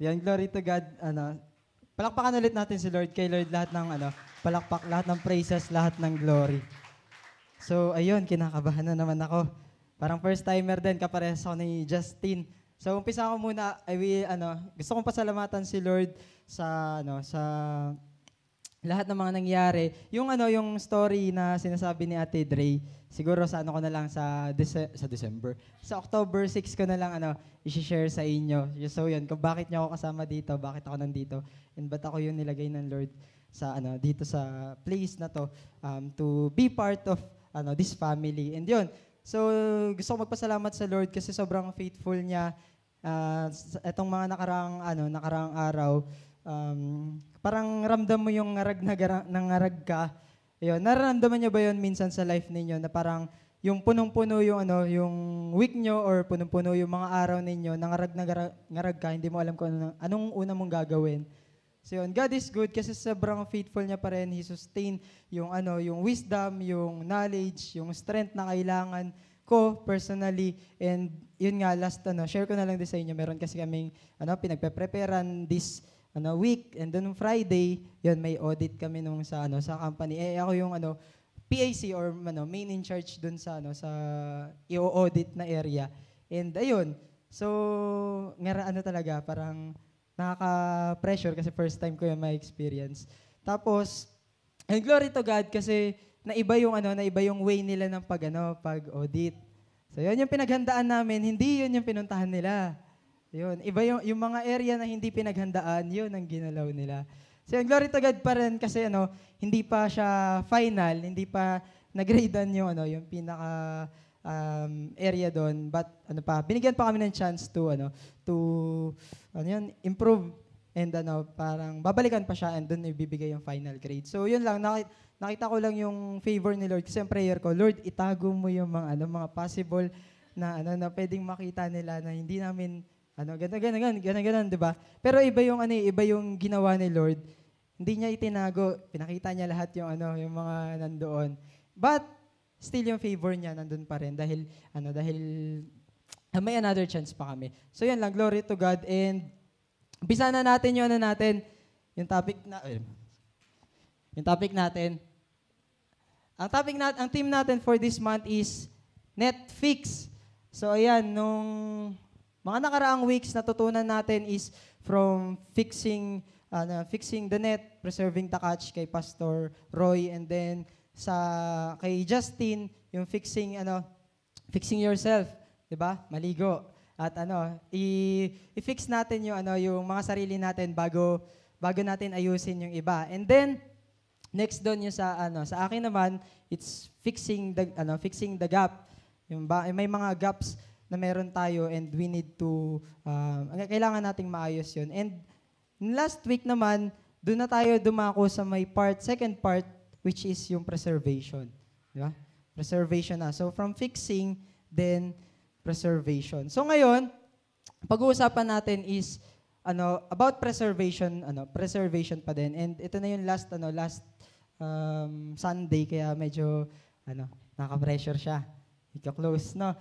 Yan, glory to God. Ano, palakpakan ulit natin si Lord. Kay Lord lahat ng ano, palakpak, lahat ng praises, lahat ng glory. So, ayun, kinakabahan na naman ako. Parang first timer din, kapares ako ni Justin. So, umpisa ko muna, I will, ano, gusto kong pasalamatan si Lord sa, ano, sa lahat ng mga nangyari. Yung ano, yung story na sinasabi ni Ate Dre, siguro sa ano ko na lang sa Dece- sa December. Sa October 6 ko na lang ano, i-share sa inyo. So yun, kung bakit niyo ako kasama dito, bakit ako nandito, and ba't ako yung nilagay ng Lord sa ano dito sa place na to um, to be part of ano this family. And yun. So gusto ko magpasalamat sa Lord kasi sobrang faithful niya sa etong mga nakarang ano nakarang araw um, parang ramdam mo yung ngarag na gara- nangarag ka Ayun, nararamdaman niyo ba yon minsan sa life ninyo na parang yung punong-puno yung ano, yung week nyo or punong-puno yung mga araw ninyo, nangarag na gara- ngarag ka, hindi mo alam kung ano, anong una mong gagawin. So yun, God is good kasi sobrang faithful niya pa rin. He sustain yung ano, yung wisdom, yung knowledge, yung strength na kailangan ko personally. And yun nga, last ano, share ko na lang din sa inyo. Meron kasi kaming ano, pinagpe-preparean this ano, week. And then Friday, yun, may audit kami nung sa, ano, sa company. Eh, ako yung ano, PAC or ano, main in charge dun sa, ano, sa i-audit na area. And ayun, so, ngara ano talaga, parang nakaka-pressure kasi first time ko yung may experience. Tapos, and glory to God kasi naiba yung ano, naiba yung way nila ng pag ano, pag audit. So yun yung pinaghandaan namin, hindi yun yung pinuntahan nila. Yun, iba yung, yung mga area na hindi pinaghandaan, yun ang ginalaw nila. So yun, glory to God pa rin kasi ano, hindi pa siya final, hindi pa nag-gradean yung ano, yung pinaka um, area doon. But ano pa, binigyan pa kami ng chance to ano, to ano yun, improve and ano, parang babalikan pa siya and doon ibibigay yung final grade. So yun lang, nakita, nakita ko lang yung favor ni Lord kasi ang prayer ko, Lord, itago mo yung mga ano, mga possible na ano na pwedeng makita nila na hindi namin ano, ganun, ganun, ganun, ganun, ganun, di ba? Pero iba yung ano, eh, iba yung ginawa ni Lord. Hindi niya itinago, pinakita niya lahat yung ano, yung mga nandoon. But still yung favor niya nandun pa rin dahil ano, dahil ah, may another chance pa kami. So yan lang, glory to God and umpisa na natin yung ano natin, yung topic na eh, yung topic natin. Ang topic nat ang team natin for this month is Netflix. So ayan, nung mga nakaraang weeks natutunan natin is from fixing ano, fixing the net, preserving the catch kay Pastor Roy and then sa kay Justin yung fixing ano fixing yourself, 'di ba? Maligo. At ano, i- i-fix natin yung ano yung mga sarili natin bago bago natin ayusin yung iba. And then next doon yung sa ano sa akin naman it's fixing the ano fixing the gap. Yung ba, may mga gaps na meron tayo and we need to um, kailangan nating maayos yun. And last week naman doon na tayo dumako sa may part second part which is yung preservation. Di ba? Preservation na. So from fixing then preservation. So ngayon, pag-uusapan natin is ano about preservation, ano preservation pa din. And ito na yung last ano last um, Sunday kaya medyo ano naka-pressure siya. Ika-close, no?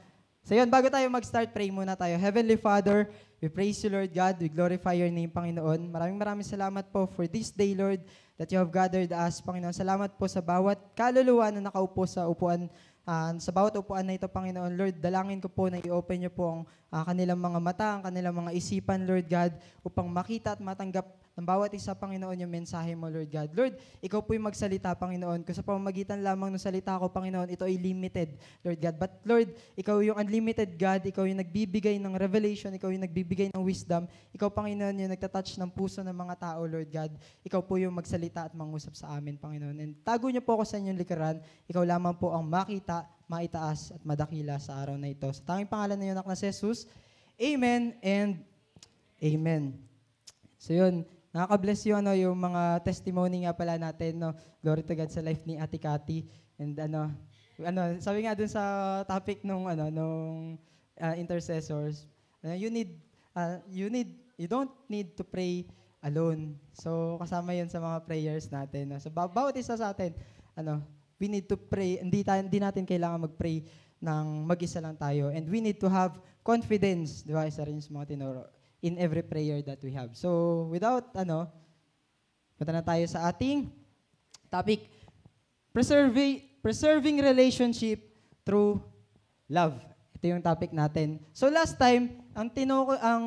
So yun, bago tayo mag-start, pray muna tayo. Heavenly Father, we praise you, Lord God. We glorify your name, Panginoon. Maraming maraming salamat po for this day, Lord, that you have gathered us, Panginoon. Salamat po sa bawat kaluluwa na nakaupo sa upuan Ah, sa bawat upuan na ito, Panginoon, Lord, dalangin ko po na i-open niyo po ang ah, kanilang mga mata, ang kanilang mga isipan, Lord God, upang makita at matanggap ng bawat isa, Panginoon, yung mensahe mo, Lord God. Lord, ikaw po yung magsalita, Panginoon. Kung sa pamamagitan lamang ng salita ko, Panginoon, ito ay limited, Lord God. But Lord, ikaw yung unlimited God, ikaw yung nagbibigay ng revelation, ikaw yung nagbibigay ng wisdom, ikaw, Panginoon, yung nagtatouch ng puso ng mga tao, Lord God. Ikaw po yung magsalita at mangusap sa amin, Panginoon. And tago niyo po ako sa inyong likaran, ikaw lamang po ang makita, maitaas at madakila sa araw na ito. Sa tanging pangalan ng iyong anak na si Jesus, Amen and Amen. So yun, nakaka-bless yung, ano, yung mga testimony nga pala natin, no? Glory to God sa life ni Ate Cathy. And ano, ano, sabi nga dun sa topic nung, ano, nung uh, intercessors, uh, you need, uh, you need, you don't need to pray alone. So, kasama yun sa mga prayers natin. No? So, ba- bawat isa sa atin, ano, we need to pray, hindi, tayo, hindi natin kailangan mag-pray ng mag-isa lang tayo. And we need to have confidence, di ba? Isa rin sa mga tinuro. In every prayer that we have. So, without ano, punta na tayo sa ating topic, preserving, preserving relationship through love. Ito yung topic natin. So last time, ang tino ang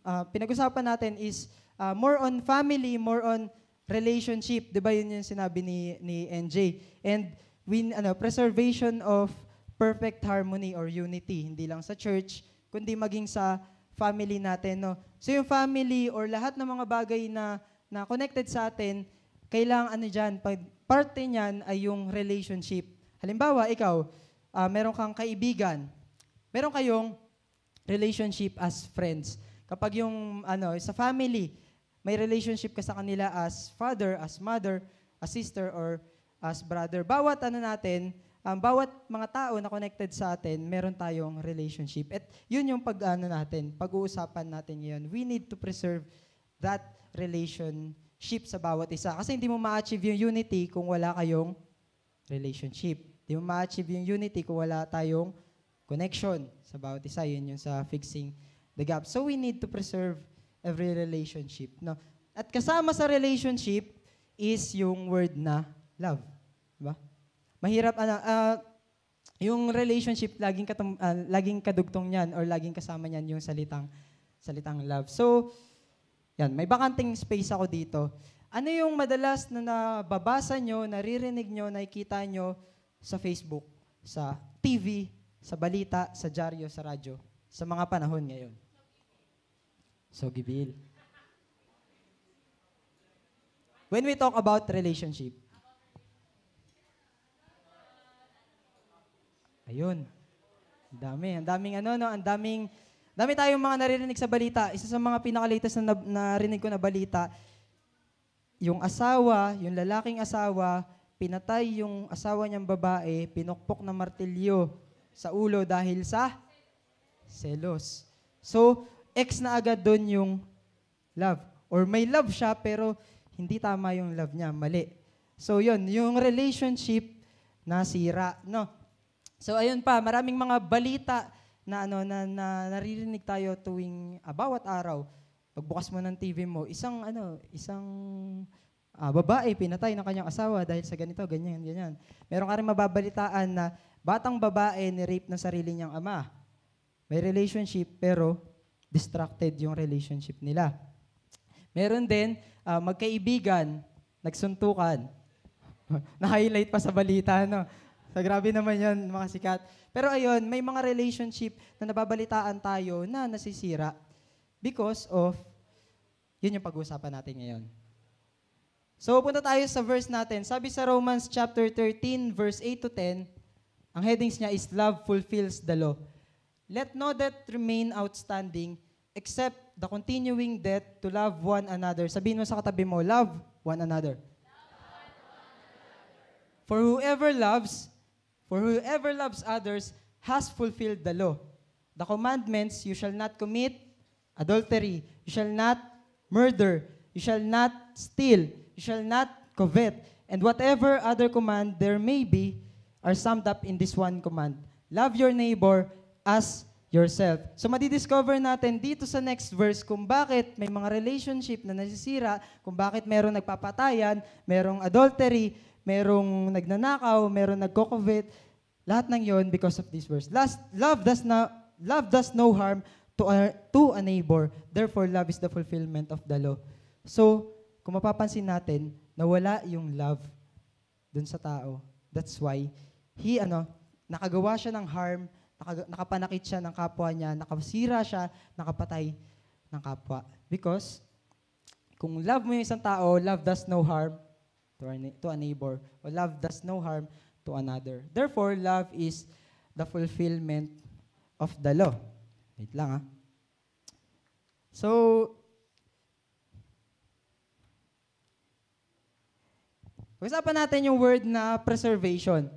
ah, pinag-usapan natin is ah, more on family, more on relationship. 'Di ba yun yung sinabi ni ni NJ? And win ano, preservation of perfect harmony or unity, hindi lang sa church, kundi maging sa family natin, no. So yung family or lahat ng mga bagay na na connected sa atin, kailangan ano diyan, pag parte niyan ay yung relationship. Halimbawa, ikaw, ah, meron kang kaibigan, meron kayong relationship as friends. Kapag yung ano, sa family, may relationship ka sa kanila as father, as mother, as sister, or as brother. Bawat ano natin, um, bawat mga tao na connected sa atin, meron tayong relationship. At yun yung pag ano natin, pag-uusapan natin ngayon. We need to preserve that relationship sa bawat isa. Kasi hindi mo ma-achieve yung unity kung wala kayong relationship. Hindi mo ma-achieve yung unity kung wala tayong connection sa bawat isa. Yun yung sa fixing the gap. So we need to preserve every relationship. No? At kasama sa relationship is yung word na love. Diba? Mahirap, ano, ah, yung relationship, laging, katum, ah, laging kadugtong niyan or laging kasama niyan yung salitang, salitang love. So, yan, may bakanting space ako dito. Ano yung madalas na nababasa nyo, naririnig nyo, nakikita nyo sa Facebook, sa TV, sa balita, sa dyaryo, sa radyo, sa mga panahon ngayon? Sogi Bill. When we talk about relationship, ayun. Ang dami, ang daming ano, no, ang daming, dami tayong mga naririnig sa balita. Isa sa mga pinaka-latest na narinig ko na balita, yung asawa, yung lalaking asawa, pinatay yung asawa niyang babae, pinukpok na martilyo sa ulo dahil sa selos. So, ex na agad doon yung love. Or may love siya, pero hindi tama yung love niya, mali. So, yun, yung relationship nasira, no? So, ayun pa, maraming mga balita na ano na, na naririnig tayo tuwing ah, bawat araw. Pagbukas mo ng TV mo, isang ano, isang ah, babae pinatay ng kanyang asawa dahil sa ganito, ganyan, ganyan. Meron ka rin mababalitaan na batang babae ni rape ng sarili niyang ama. May relationship pero distracted yung relationship nila. Meron din ah, magkaibigan, nagsuntukan. Na-highlight pa sa balita, no? So, grabe naman yan, mga sikat. Pero ayun, may mga relationship na nababalitaan tayo na nasisira because of, yun yung pag-uusapan natin ngayon. So, punta tayo sa verse natin. Sabi sa Romans chapter 13, verse 8 to 10, ang headings niya is Love fulfills the law. Let no debt remain outstanding except the continuing debt to love one another. Sabihin mo sa katabi mo, love one another. For whoever loves, for whoever loves others has fulfilled the law. The commandments, you shall not commit adultery, you shall not murder, you shall not steal, you shall not covet, and whatever other command there may be are summed up in this one command. Love your neighbor as yourself. So madidiscover natin dito sa next verse kung bakit may mga relationship na nasisira, kung bakit merong nagpapatayan, merong adultery, merong nagnanakaw, merong nagko-covet, lahat ng yon because of this verse. Last, love does not love does no harm to a, to a neighbor. Therefore, love is the fulfillment of the law. So, kung mapapansin natin, nawala yung love dun sa tao. That's why he ano, nakagawa siya ng harm, nakaga- nakapanakit siya ng kapwa niya, nakasira siya, nakapatay ng kapwa. Because kung love mo yung isang tao, love does no harm to, our, to a neighbor. Or love does no harm to another. Therefore, love is the fulfillment of the law. Wait lang ah. So, pag-usapan natin yung word na preservation.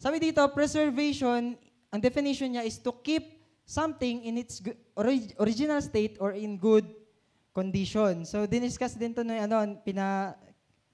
Sabi dito, preservation, ang definition niya is to keep something in its orig- original state or in good condition. So, diniscuss din to ni ano, pina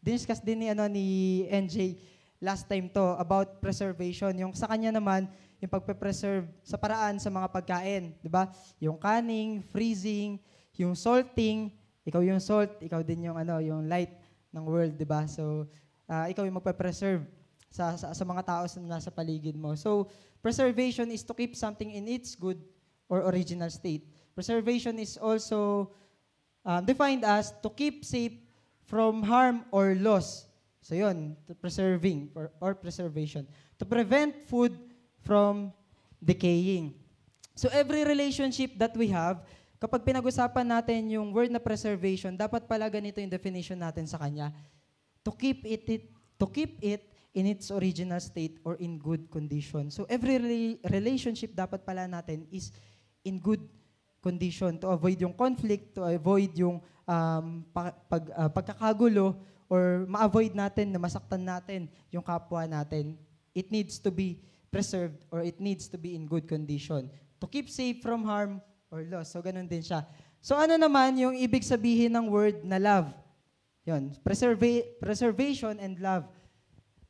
diniscuss din ni ano ni NJ last time to about preservation. Yung sa kanya naman yung pagpe-preserve sa paraan sa mga pagkain, 'di ba? Yung canning, freezing, yung salting, ikaw yung salt, ikaw din yung ano, yung light ng world, 'di ba? So, ah, ikaw yung magpe-preserve sa, sa sa mga tao na nasa paligid mo. So, preservation is to keep something in its good or original state. Preservation is also um, defined as to keep safe from harm or loss. So yun, to preserving or, or preservation. To prevent food from decaying. So every relationship that we have, kapag pinag-usapan natin yung word na preservation, dapat pala ganito yung definition natin sa kanya. To keep it, it to keep it in its original state or in good condition. So every rela- relationship dapat pala natin is in good condition to avoid yung conflict, to avoid yung um, pa- pag, ah, pagkakagulo or ma-avoid natin na masaktan natin yung kapwa natin. It needs to be preserved or it needs to be in good condition to keep safe from harm or loss. So ganun din siya. So ano naman yung ibig sabihin ng word na love? Yun, preserva- preservation and love.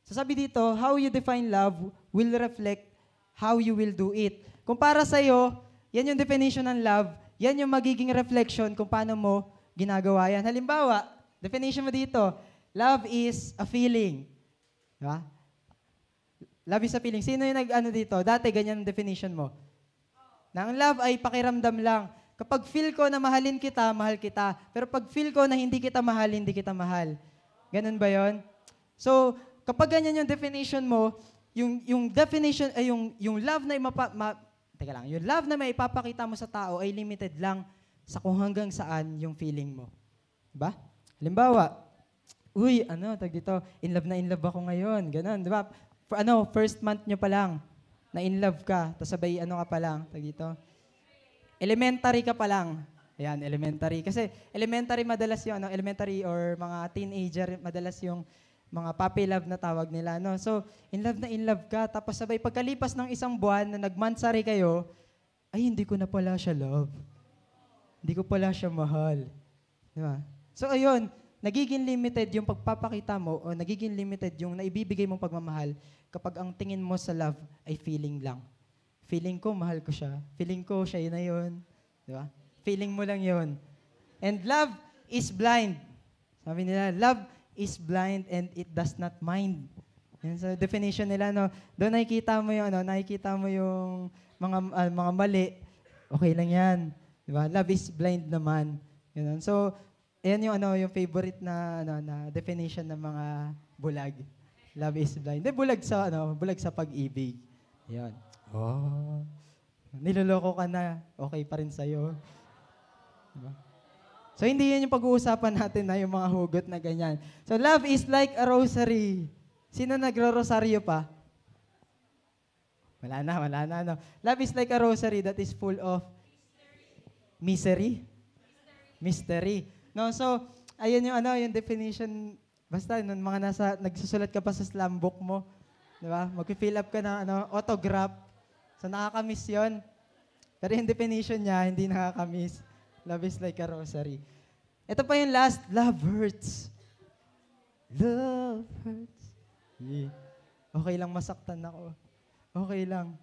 So sabi dito, how you define love will reflect how you will do it. Kung para sa'yo, yan yung definition ng love, yan yung magiging reflection kung paano mo ginagawa yan. Halimbawa, definition mo dito, love is a feeling. Di ba? Love is a feeling. Sino yung nag-ano dito? Dati, ganyan ang definition mo. Na ang love ay pakiramdam lang. Kapag feel ko na mahalin kita, mahal kita. Pero pag feel ko na hindi kita mahal, hindi kita mahal. Ganun ba yon? So, kapag ganyan yung definition mo, yung, yung definition, ay yung, yung love na mapa, ma, teka lang, yung love na may ipapakita mo sa tao ay limited lang sa kung hanggang saan yung feeling mo. Diba? Halimbawa, uy, ano, tag dito, in love na in love ako ngayon, ganun, di ba? For, ano, first month nyo pa lang, na in love ka, tapos sabay ano ka pa lang, tag dito, elementary ka pa lang. Ayan, elementary. Kasi elementary madalas yung, ano, elementary or mga teenager, madalas yung mga puppy love na tawag nila. No? So, in love na in love ka. Tapos sabay, pagkalipas ng isang buwan na nagmansari kayo, ay, hindi ko na pala siya love. Hindi ko pala siya mahal. Di ba? So, ayun, nagiging limited yung pagpapakita mo o nagiging limited yung naibibigay mong pagmamahal kapag ang tingin mo sa love ay feeling lang. Feeling ko, mahal ko siya. Feeling ko, siya yun na yun. Di ba? Feeling mo lang yun. And love is blind. Sabi nila, love is blind and it does not mind. Yan sa definition nila, no? Doon nakikita mo yung, ano, nakikita mo yung mga, ah, mga mali. Okay lang yan. Di ba? Love is blind naman. Ganun. So, ayan yung, ano, yung favorite na, ano, na definition ng mga bulag. Love is blind. Hindi, bulag sa, ano, bulag sa pag-ibig. Yan. Oh. Niloloko ka na, okay pa rin sa'yo. Diba? So, hindi yan yung pag-uusapan natin na yung mga hugot na ganyan. So, love is like a rosary. Sino nagro-rosaryo pa? Wala na, wala na. No. Love is like a rosary that is full of misery. Mystery. No, so, ayun yung ano, yung definition, basta nung mga nasa, nagsusulat ka pa sa slam book mo, di ba? Mag-fill up ka na ano, autograph. So, nakakamiss yon. Pero yung definition niya, hindi nakakamiss. Love is like a rosary. Ito pa yung last, love hurts. Love hurts. Yeah. Okay lang masaktan ako. Okay lang.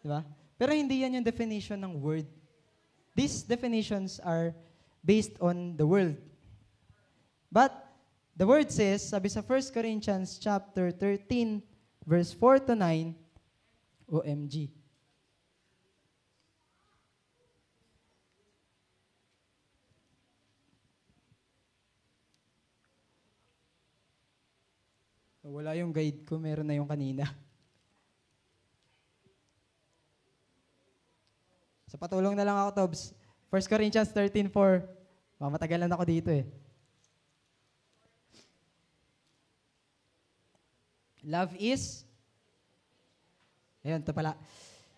Di ba? Pero hindi yan yung definition ng word. These definitions are based on the world. But the word says, sabi sa 1 Corinthians chapter 13, verse 4 to 9, OMG. Wala yung guide ko, meron na yung kanina. So patulong na lang ako, Tobs. 1 Corinthians 13.4. Oh, matagalan ako dito eh. Love is, ayun, ito pala.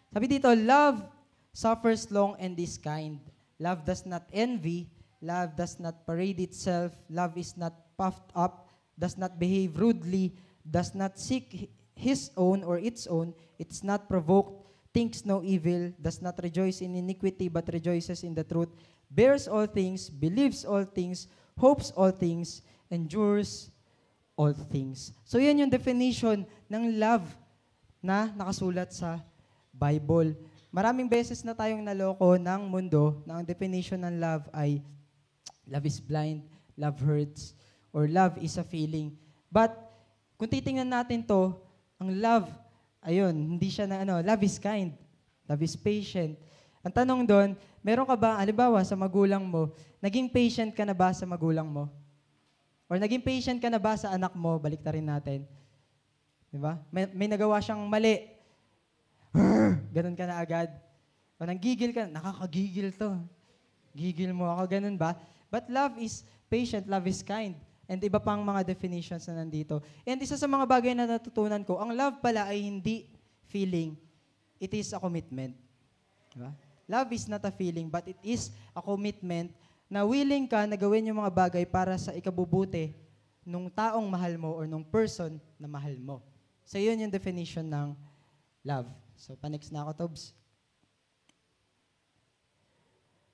Sabi dito, love suffers long and is kind. Love does not envy. Love does not parade itself. Love is not puffed up. Does not behave rudely. Does not seek hi- his own or its own. It's not provoked. Thinks no evil. Does not rejoice in iniquity but rejoices in the truth. Bears all things. Believes all things. Hopes all things. Endures all things. So yan yung definition ng love na nakasulat sa Bible. Maraming beses na tayong naloko ng mundo na ang definition ng love ay love is blind, love hurts, or love is a feeling. But kung titingnan natin to, ang love, ayun, hindi siya na ano, love is kind, love is patient. Ang tanong doon, meron ka ba, halimbawa sa magulang mo, naging patient ka na ba sa magulang mo? Or naging patient ka na ba sa anak mo? Balik rin natin. Di ba? May, may nagawa siyang mali. Ganun ka na agad. O nanggigil ka, nakakagigil to. Gigil mo ako, ganun ba? But love is patient, love is kind. And iba pang mga definitions na nandito. And isa sa mga bagay na natutunan ko, ang love pala ay hindi feeling. It is a commitment. Diba? Love is not a feeling, but it is a commitment na willing ka na gawin yung mga bagay para sa ikabubuti nung taong mahal mo or nung person na mahal mo. So, yun yung definition ng love. So, pa-next na ako, Tobs.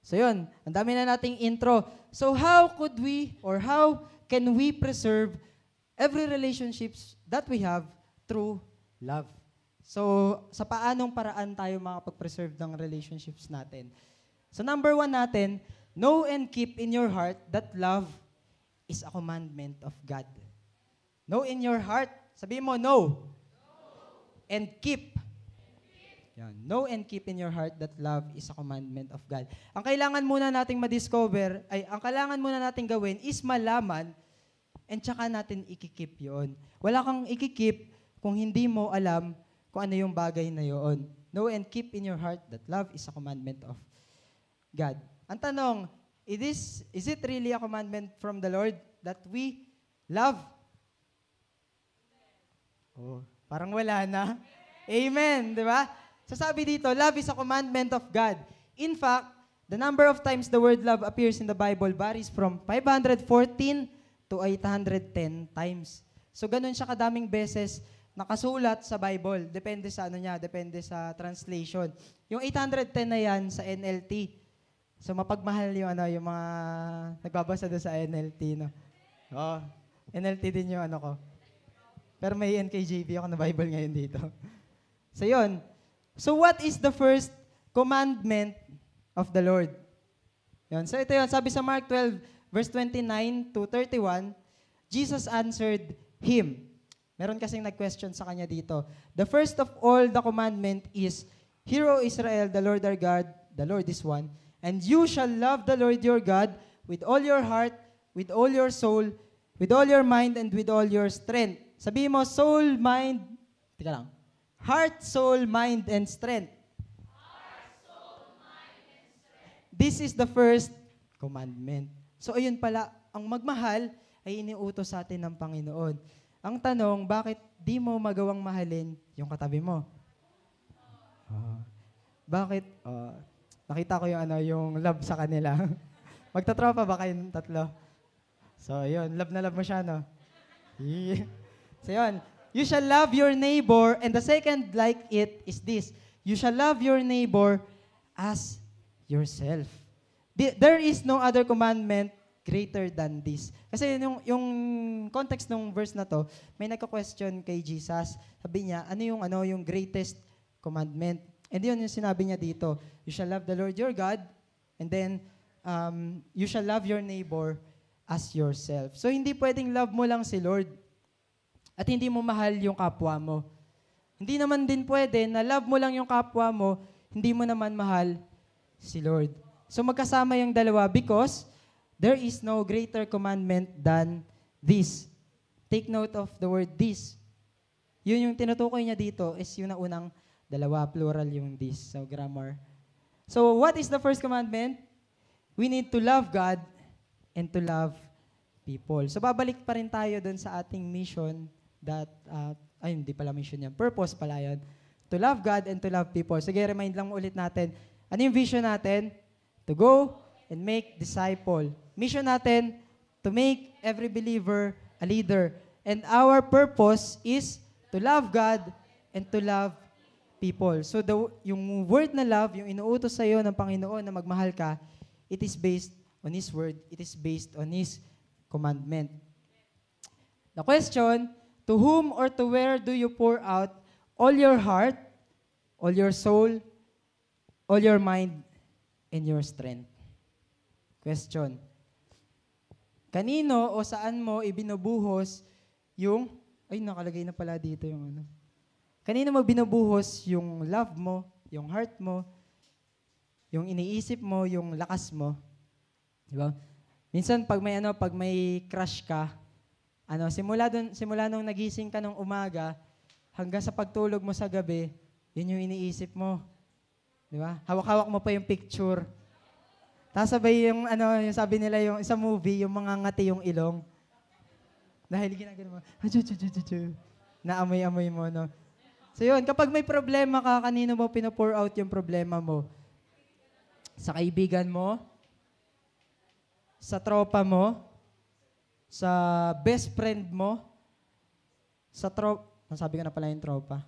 So, yun. Ang dami na nating intro. So, how could we or how can we preserve every relationships that we have through love? So, sa paanong paraan tayo makapag-preserve ng relationships natin? So, number one natin, Know and keep in your heart that love is a commandment of God. Know in your heart. Sabi mo, know. And keep. Yan. Know and keep in your heart that love is a commandment of God. Ang kailangan muna nating ma-discover, ay ang kailangan muna nating gawin is malaman and tsaka natin ikikip yon. Wala kang ikikip kung hindi mo alam kung ano yung bagay na yon. Know and keep in your heart that love is a commandment of God. Ang tanong, is, this, is it really a commandment from the Lord that we love? Oh, parang wala na. Amen, di ba? So sabi dito, love is a commandment of God. In fact, the number of times the word love appears in the Bible varies from 514 to 810 times. So ganun siya kadaming beses nakasulat sa Bible. Depende sa ano niya, depende sa translation. Yung 810 na yan sa NLT. So mapagmahal yung ano yung mga nagbabasa doon sa NLT no. Oh, NLT din yung ano ko. Pero may NKJV ako na Bible ngayon dito. So yun. So what is the first commandment of the Lord? Yun. So ito yun, sabi sa Mark 12 verse 29 to 31, Jesus answered him. Meron kasing nag-question sa kanya dito. The first of all the commandment is, Hear, O Israel, the Lord our God, the Lord is one, And you shall love the Lord your God with all your heart, with all your soul, with all your mind, and with all your strength. Sabi mo, soul, mind, tika lang. Heart, soul, mind, and strength. Heart, soul, mind, and strength. This is the first commandment. So ayun pala, ang magmahal ay iniutos sa atin ng Panginoon. Ang tanong, bakit di mo magawang mahalin yung katabi mo? Uh, bakit? Uh, nakita ko yung ano, yung love sa kanila. Magtatropa ba kayong tatlo? So, yun. Love na love mo siya, no? So, yun. You shall love your neighbor, and the second like it is this. You shall love your neighbor as yourself. There is no other commandment greater than this. Kasi yung, yung context ng verse na to, may nagka-question kay Jesus. Sabi niya, ano yung, ano, yung greatest commandment? And yun yung sinabi niya dito, you shall love the Lord your God, and then um, you shall love your neighbor as yourself. So hindi pwedeng love mo lang si Lord at hindi mo mahal yung kapwa mo. Hindi naman din pwede na love mo lang yung kapwa mo, hindi mo naman mahal si Lord. So magkasama yung dalawa because there is no greater commandment than this. Take note of the word this. Yun yung tinutukoy niya dito is yung na unang Dalawa, plural yung this. So, grammar. So, what is the first commandment? We need to love God and to love people. So, babalik pa rin tayo dun sa ating mission that, uh, ay, hindi pala mission yan. Purpose pala yun. To love God and to love people. Sige, remind lang ulit natin. Ano yung vision natin? To go and make disciple. Mission natin, to make every believer a leader. And our purpose is to love God and to love people. So the, yung word na love, yung inuutos sa iyo ng Panginoon na magmahal ka, it is based on His word. It is based on His commandment. The question, to whom or to where do you pour out all your heart, all your soul, all your mind, and your strength. Question. Kanino o saan mo ibinubuhos yung, ay nakalagay na pala dito yung ano. Kanino mo binubuhos yung love mo, yung heart mo, yung iniisip mo, yung lakas mo. Di ba? Minsan pag may ano, pag may crush ka, ano, simula dun, simula nung nagising ka nung umaga, hanggang sa pagtulog mo sa gabi, yun yung iniisip mo. Di ba? Hawak-hawak mo pa yung picture. Tapos sabay yung, ano, yung sabi nila yung sa movie, yung mga ngati yung ilong. Dahil ginagano mo, "Achu, chu, chu, chu, chu." naamoy-amoy mo, no? So yun, kapag may problema ka, kanino mo pinopour out yung problema mo? Sa kaibigan mo? Sa tropa mo? Sa best friend mo? Sa tro... Nasabi ko na pala yung tropa.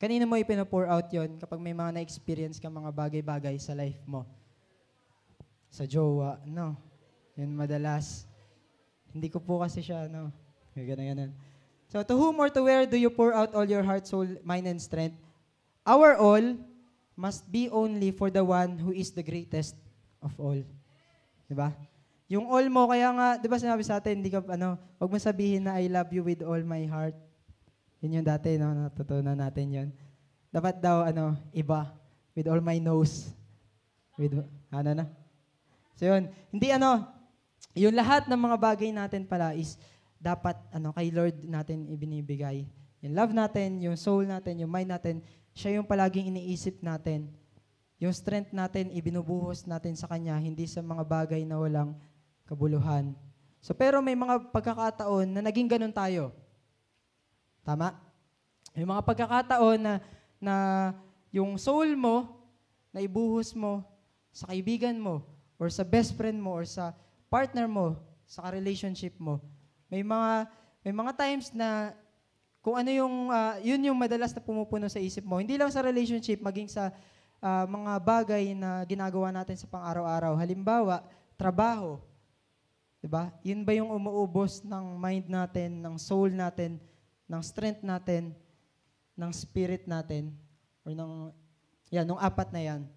Kanino mo ipinopour out yon kapag may mga na-experience ka mga bagay-bagay sa life mo? Sa jowa, no. Yun madalas. Hindi ko po kasi siya, no. Ganun, ganun. So, to whom or to where do you pour out all your heart, soul, mind, and strength? Our all must be only for the one who is the greatest of all. Di ba? Yung all mo, kaya nga, di ba sinabi sa atin, hindi ka, ano, huwag mo sabihin na I love you with all my heart. Yun yung dati, no, natutunan natin yun. Dapat daw, ano, iba. With all my nose. With, ano na? So yun, hindi ano, yung lahat ng mga bagay natin pala is dapat ano kay Lord natin ibinibigay. Yung love natin, yung soul natin, yung mind natin, siya yung palaging iniisip natin. Yung strength natin, ibinubuhos natin sa Kanya, hindi sa mga bagay na walang kabuluhan. So pero may mga pagkakataon na naging ganun tayo. Tama? May mga pagkakataon na, na yung soul mo, na ibuhos mo sa kaibigan mo, or sa best friend mo, or sa partner mo, sa relationship mo. May mga, may mga times na kung ano yung, ah, yun yung madalas na pumupuno sa isip mo. Hindi lang sa relationship, maging sa ah, mga bagay na ginagawa natin sa pang-araw-araw. Halimbawa, trabaho. 'Di ba? Yun ba yung umuubos ng mind natin, ng soul natin, ng strength natin, ng spirit natin, or ng, yan, ng apat na yan.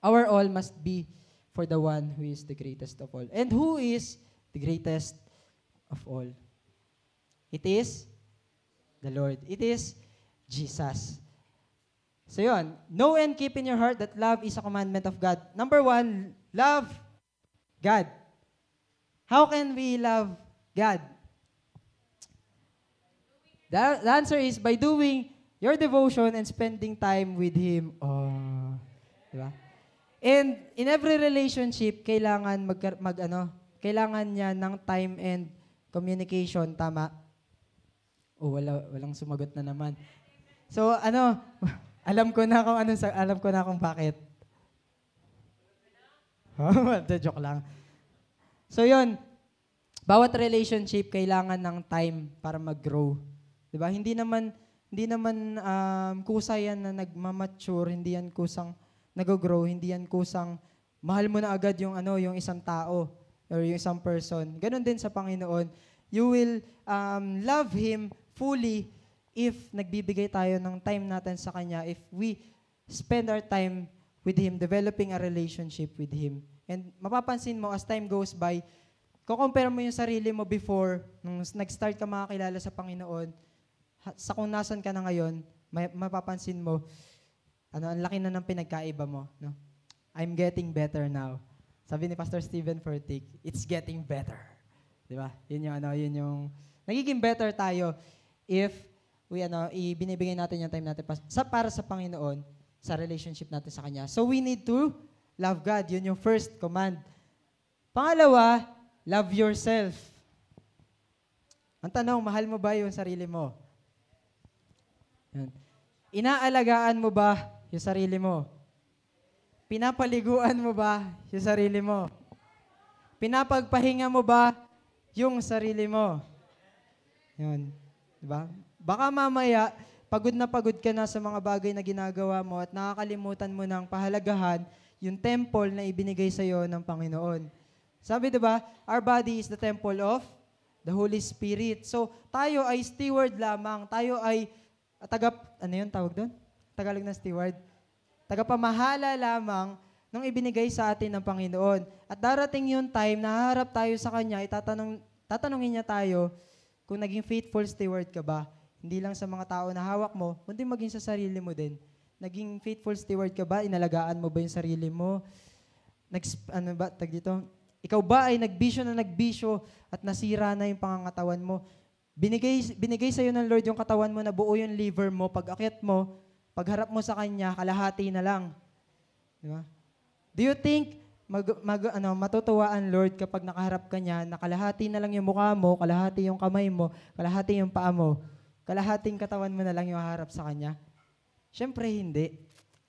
Our all must be for the one who is the greatest of all. And who is the greatest of all? It is the Lord. It is Jesus. So yun, know and keep in your heart that love is a commandment of God. Number one, love God. How can we love God? The, answer is by doing your devotion and spending time with Him. Oh, di ba? And in every relationship, kailangan mag, mag ano, kailangan niya ng time and communication, tama? Oh, wala walang sumagot na naman. So, ano, alam ko na kung ano alam ko na kung bakit. Joke lang. So, 'yon. Bawat relationship kailangan ng time para mag-grow. 'Di ba? Hindi naman hindi naman um, kusa yan na nagmamature, hindi yan kusang nag-grow, hindi yan kusang mahal mo na agad yung ano, yung isang tao or yung isang person. Ganon din sa Panginoon. You will um, love Him fully if nagbibigay tayo ng time natin sa Kanya, if we spend our time with Him, developing a relationship with Him. And mapapansin mo, as time goes by, kukompare mo yung sarili mo before, nung nag-start ka makakilala sa Panginoon, sa kung nasan ka na ngayon, may, mapapansin mo, ano, ang laki na ng pinagkaiba mo. No? I'm getting better now. Sabi ni Pastor Stephen Furtick, it's getting better. Di ba? Yun yung, ano, yun yung, nagiging better tayo if we, ano, ibinibigay natin yung time natin pas- sa, para sa Panginoon, sa relationship natin sa Kanya. So we need to love God. Yun yung first command. Pangalawa, love yourself. Ang tanong, mahal mo ba yung sarili mo? Yan. Inaalagaan mo ba yung sarili mo? Pinapaliguan mo ba yung sarili mo? Pinapagpahinga mo ba yung sarili mo? Yun. Diba? Baka mamaya, pagod na pagod ka na sa mga bagay na ginagawa mo at nakakalimutan mo ng pahalagahan yung temple na ibinigay sa iyo ng Panginoon. Sabi 'di ba? Our body is the temple of the Holy Spirit. So, tayo ay steward lamang. Tayo ay taga ano 'yun tawag doon? Tagalog na steward? Tagapamahala lamang nung ibinigay sa atin ng Panginoon. At darating yung time na haharap tayo sa Kanya, itatanong, tatanungin niya tayo kung naging faithful steward ka ba. Hindi lang sa mga tao na hawak mo, kundi maging sa sarili mo din. Naging faithful steward ka ba? Inalagaan mo ba yung sarili mo? Nag, ano ba, tag dito? Ikaw ba ay nagbisyo na nagbisyo at nasira na yung pangangatawan mo? Binigay, binigay sa'yo ng Lord yung katawan mo na buo yung liver mo. Pag akyat mo, pagharap mo sa Kanya, kalahati na lang. Di ba? Do you think mag, mag, ano, matutuwa ang Lord kapag nakaharap ka niya, nakalahati na lang yung mukha mo, kalahati yung kamay mo, kalahati yung paa mo, kalahating katawan mo na lang yung harap sa Kanya? Siyempre, hindi.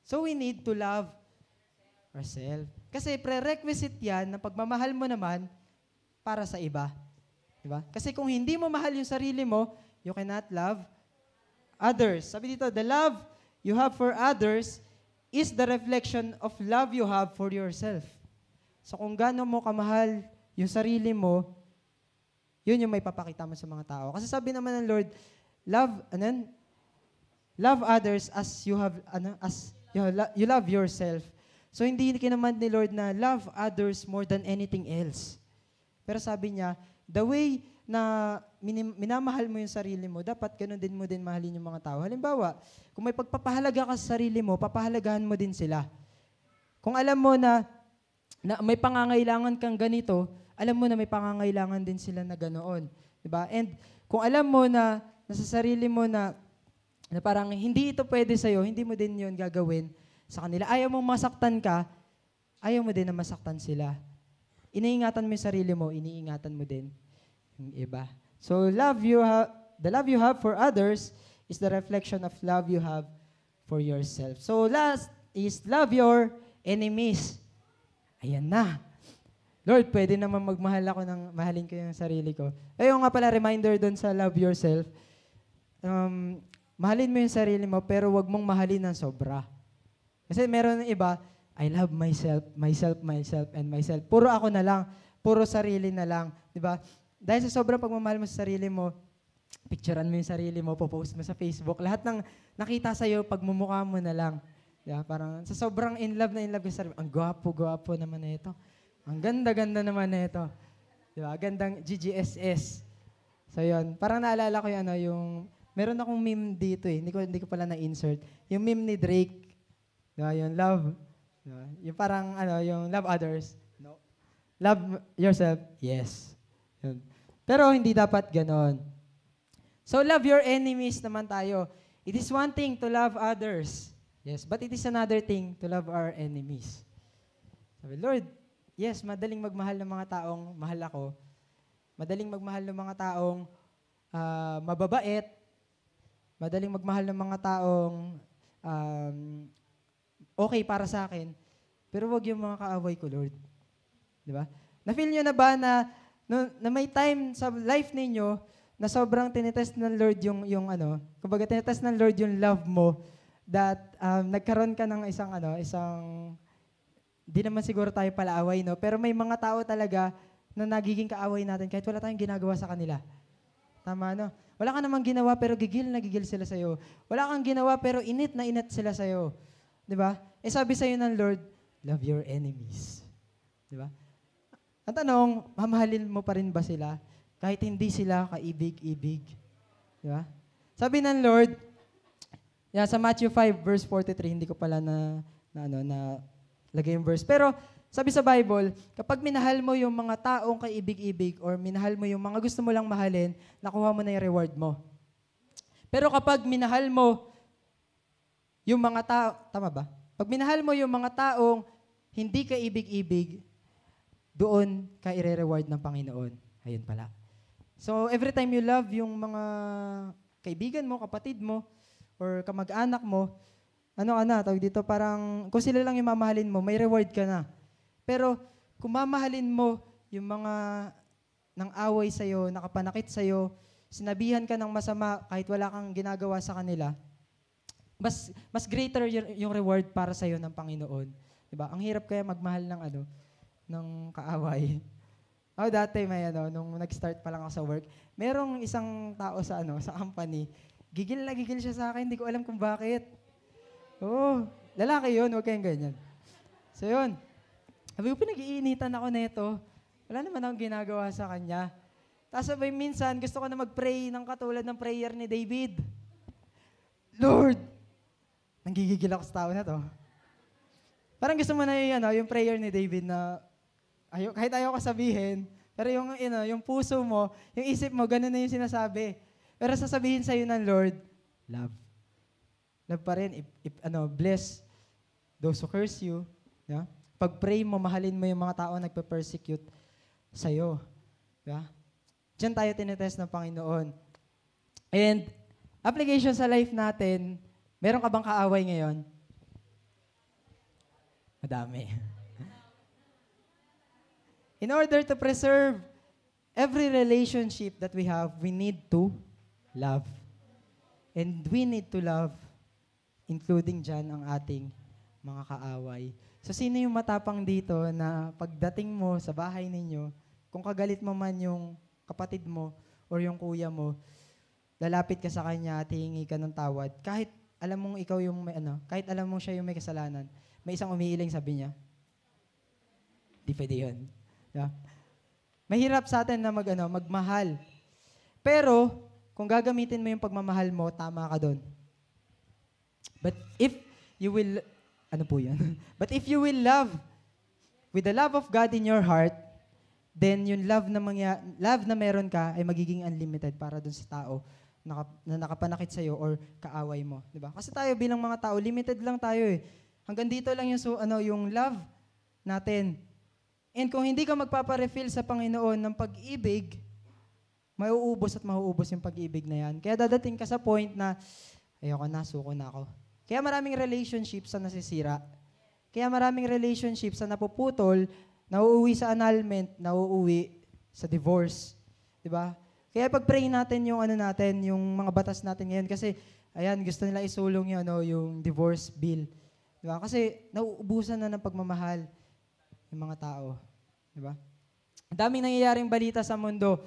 So we need to love ourselves. Kasi prerequisite yan na pagmamahal mo naman para sa iba. Diba? Kasi kung hindi mo mahal yung sarili mo, you cannot love others. Sabi dito, the love you have for others is the reflection of love you have for yourself. So kung gaano mo kamahal yung sarili mo, yun yung may papakita mo sa mga tao. Kasi sabi naman ng Lord, love, yan? Love others as you have, ano, as you, you love yourself. So hindi kinaman ni Lord na love others more than anything else. Pero sabi niya, the way na minim, minamahal mo yung sarili mo, dapat ganun din mo din mahalin yung mga tao. Halimbawa, kung may pagpapahalaga ka sa sarili mo, papahalagahan mo din sila. Kung alam mo na, na may pangangailangan kang ganito, alam mo na may pangangailangan din sila na ganoon. Diba? And kung alam mo na nasa sarili mo na, na parang hindi ito pwede sa'yo, hindi mo din yon gagawin sa kanila. Ayaw mo masaktan ka, ayaw mo din na masaktan sila. Iniingatan mo yung sarili mo, iniingatan mo din yung iba. So love you ha- the love you have for others is the reflection of love you have for yourself. So last is love your enemies. Ayan na. Lord, pwede naman magmahal ako ng mahalin ko yung sarili ko. Ayun nga pala, reminder doon sa love yourself. Um, mahalin mo yung sarili mo, pero wag mong mahalin ng sobra. Kasi meron ng iba, I love myself, myself, myself, and myself. Puro ako na lang. Puro sarili na lang. Di ba? Dahil sa sobrang pagmamahal mo sa sarili mo, picturean mo yung sarili mo, popost mo sa Facebook. Lahat ng nakita sa'yo, pagmumukha mo na lang. Yeah, parang sa sobrang in love na in love yung sarili, ang gwapo-gwapo naman na ito. Ang ganda-ganda naman na ito. Di ba? Gandang GGSS. So yun, parang naalala ko yung ano, yung, meron akong meme dito eh, hindi ko, hindi ko pala na-insert. Yung meme ni Drake, di ba? Yung love, di ba? Yung parang ano, yung love others. No. Love yourself, yes. Yun. Pero hindi dapat ganon. So love your enemies naman tayo. It is one thing to love others. Yes, but it is another thing to love our enemies. Sabi, Lord, yes, madaling magmahal ng mga taong mahal ako. Madaling magmahal ng mga taong uh, mababait. Madaling magmahal ng mga taong um, okay para sa akin. Pero wag yung mga kaaway ko, Lord. Di ba? Na-feel nyo na ba na no, na may time sa life ninyo na sobrang tinetest ng Lord yung, yung ano, kumbaga tinetest ng Lord yung love mo that um, nagkaroon ka ng isang ano, isang di naman siguro tayo palaaway, no? Pero may mga tao talaga na nagiging kaaway natin kahit wala tayong ginagawa sa kanila. Tama, no? Wala ka namang ginawa pero gigil na gigil sila sa'yo. Wala kang ginawa pero init na init sila sa'yo. Di ba? Eh sabi sa'yo ng Lord, love your enemies. Di ba? Ang tanong, mamahalin mo pa rin ba sila kahit hindi sila kaibig-ibig? Di ba? Sabi ng Lord, yeah, sa Matthew 5 verse 43, hindi ko pala na, na, ano, na lagay yung verse. Pero sabi sa Bible, kapag minahal mo yung mga taong kaibig-ibig or minahal mo yung mga gusto mo lang mahalin, nakuha mo na yung reward mo. Pero kapag minahal mo yung mga tao, tama ba? Pag minahal mo yung mga taong hindi ka ibig-ibig, doon ka ire-reward ng Panginoon. Ayun pala. So, every time you love yung mga kaibigan mo, kapatid mo, or kamag-anak mo, ano ka na, tawag dito, parang, kung sila lang yung mamahalin mo, may reward ka na. Pero, kung mamahalin mo yung mga nang away sa'yo, nakapanakit sa'yo, sinabihan ka ng masama kahit wala kang ginagawa sa kanila, mas mas greater yung reward para sa'yo ng Panginoon. Diba? Ang hirap kaya magmahal ng ano, ng kaaway. Oh, dati may ano, nung nag-start pa lang ako sa work, merong isang tao sa ano, sa company, gigil na gigil siya sa akin, hindi ko alam kung bakit. Oo, lalaki yun, huwag kayong ganyan. So yun, sabi ko, pinag-iinitan ako nito. Wala naman akong ginagawa sa kanya. Tapos sabay minsan, gusto ko na mag-pray ng katulad ng prayer ni David. Lord, nanggigigil ako sa tao na to. Parang gusto mo na yung, ano, yung prayer ni David na ayo, kahit ayaw ka sabihin, pero yung, you know, yung puso mo, yung isip mo, ganun na yung sinasabi. Pero sasabihin sa'yo ng Lord, love. Love pa rin. If, if, ano, bless those who curse you. Yeah? Pag pray mo, mahalin mo yung mga tao na nagpe-persecute sa'yo. Yeah? Diyan tayo tinetest ng Panginoon. And application sa life natin, meron ka bang kaaway ngayon? Madami. In order to preserve every relationship that we have, we need to love. And we need to love, including dyan ang ating mga kaaway. So sino yung matapang dito na pagdating mo sa bahay ninyo, kung kagalit mo man yung kapatid mo or yung kuya mo, lalapit ka sa kanya at hihingi ka ng tawad, kahit alam mong ikaw yung may ano, kahit alam mong siya yung may kasalanan, may isang umiiling sabi niya, di pwede yun. Yeah. Mahirap sa atin na mag, ano, magmahal. Pero, kung gagamitin mo yung pagmamahal mo, tama ka doon. But if you will, ano po yan? But if you will love with the love of God in your heart, then yung love na, mangya, love na meron ka ay magiging unlimited para doon sa tao na, na nakapanakit sa'yo or kaaway mo. Di ba? Kasi tayo bilang mga tao, limited lang tayo eh. Hanggang dito lang yung, so, ano, yung love natin. And kung hindi ka magpaparefill sa Panginoon ng pag-ibig, mauubos at mauubos yung pag-ibig na yan. Kaya dadating ka sa point na, ayoko na, suko na ako. Kaya maraming relationships na nasisira. Kaya maraming relationships na napuputol, nauuwi sa annulment, nauuwi sa divorce. Di ba? Kaya pag-pray natin yung ano natin, yung mga batas natin ngayon kasi ayan, gusto nila isulong yung ano, yung divorce bill. Di ba? Kasi nauubusan na ng pagmamahal yung mga tao. Di ba? Ang daming nangyayaring balita sa mundo